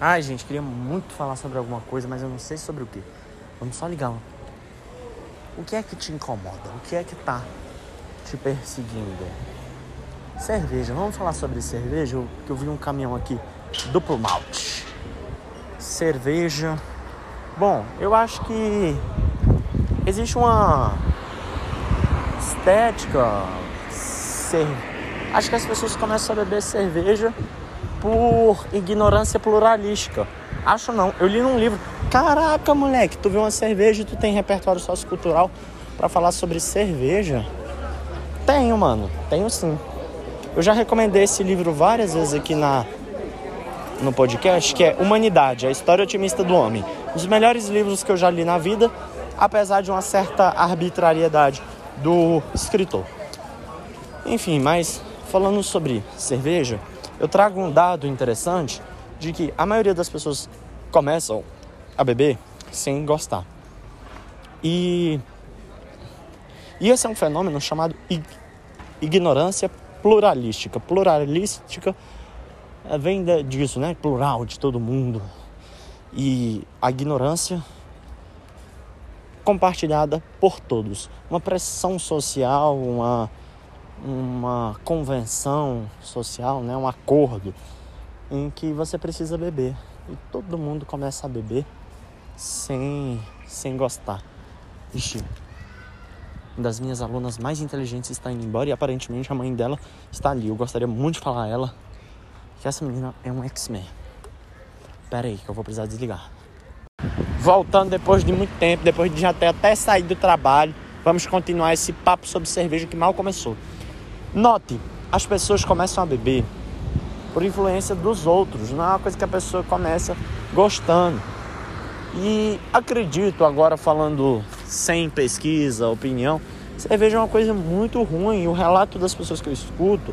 Ai, gente, queria muito falar sobre alguma coisa, mas eu não sei sobre o que. Vamos só ligar. O que é que te incomoda? O que é que tá te perseguindo? Cerveja. Vamos falar sobre cerveja? Que eu vi um caminhão aqui duplo malte. Cerveja. Bom, eu acho que existe uma estética. Cer... Acho que as pessoas começam a beber cerveja por ignorância pluralística. Acho não. Eu li num livro. Caraca, moleque, tu vê uma cerveja e tu tem repertório sociocultural para falar sobre cerveja? Tenho, mano. Tenho sim. Eu já recomendei esse livro várias vezes aqui na no podcast, que é Humanidade, a história otimista do homem. Um dos melhores livros que eu já li na vida, apesar de uma certa arbitrariedade do escritor. Enfim, mas falando sobre cerveja, eu trago um dado interessante de que a maioria das pessoas começam a beber sem gostar. E, e esse é um fenômeno chamado ignorância pluralística. Pluralística eh, vem disso, né? Plural de todo mundo. E a ignorância compartilhada por todos. Uma pressão social, uma uma convenção social, né, um acordo em que você precisa beber e todo mundo começa a beber sem sem gostar. Ixi, uma das minhas alunas mais inteligentes está indo embora e aparentemente a mãe dela está ali. Eu gostaria muito de falar a ela que essa menina é um X-Men. Pera aí que eu vou precisar desligar. Voltando depois de muito tempo, depois de já ter até saído do trabalho, vamos continuar esse papo sobre cerveja que mal começou. Note, as pessoas começam a beber por influência dos outros, não é uma coisa que a pessoa começa gostando. E acredito, agora falando sem pesquisa, opinião, cerveja é uma coisa muito ruim. O relato das pessoas que eu escuto,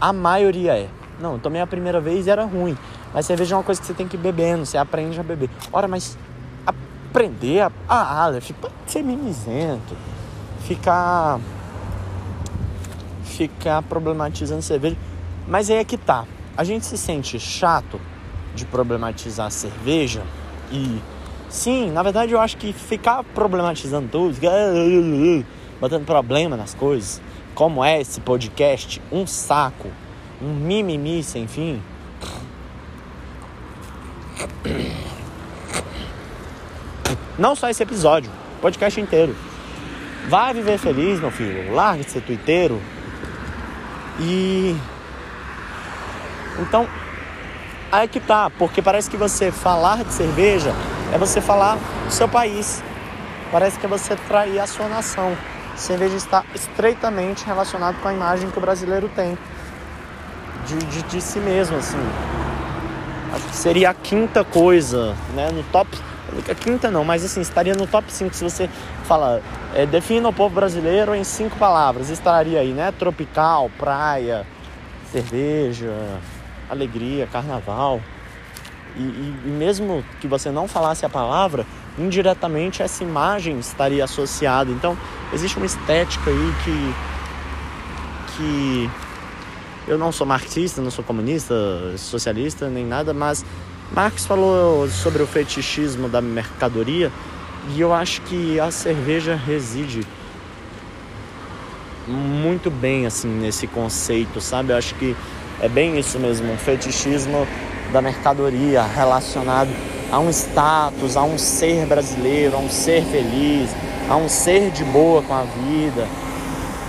a maioria é. Não, eu tomei a primeira vez e era ruim. Mas cerveja é uma coisa que você tem que ir bebendo, você aprende a beber. Ora, mas aprender a. Ah, Aleph, ser mimizento. Ficar ficar problematizando cerveja. Mas aí é que tá. A gente se sente chato de problematizar cerveja e sim, na verdade eu acho que ficar problematizando tudo, botando problema nas coisas, como é esse podcast, um saco, um mimimi sem fim. Não só esse episódio, podcast inteiro. Vai viver feliz, meu filho. Larga de ser tuiteiro, e então aí que tá, porque parece que você falar de cerveja é você falar do seu país. Parece que é você trair a sua nação. Cerveja está estreitamente relacionado com a imagem que o brasileiro tem de, de, de si mesmo, assim. Seria a quinta coisa, né? No top. A quinta não, mas assim, estaria no top 5 se você fala, é, defina o povo brasileiro em cinco palavras. Estaria aí, né? Tropical, praia, cerveja, alegria, carnaval. E, e, e, mesmo que você não falasse a palavra, indiretamente essa imagem estaria associada. Então, existe uma estética aí que. que eu não sou marxista, não sou comunista, socialista, nem nada, mas Marx falou sobre o fetichismo da mercadoria e eu acho que a cerveja reside muito bem assim nesse conceito, sabe? Eu acho que é bem isso mesmo, um fetichismo da mercadoria relacionado a um status, a um ser brasileiro, a um ser feliz, a um ser de boa com a vida,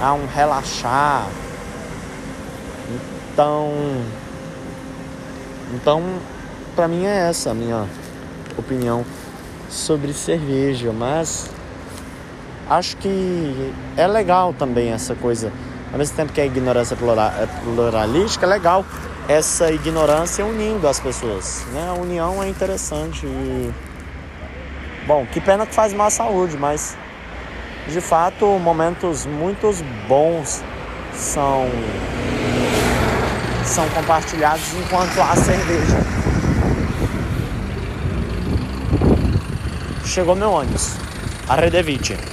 a um relaxar. Então, então para mim é essa a minha opinião sobre cerveja, mas acho que é legal também essa coisa. Ao mesmo tempo que a ignorância é pluralística, é legal essa ignorância unindo as pessoas. Né? A união é interessante. E... Bom, que pena que faz à saúde, mas de fato momentos muito bons são são compartilhados enquanto há cerveja. Chegou meu ônibus. Arredevite.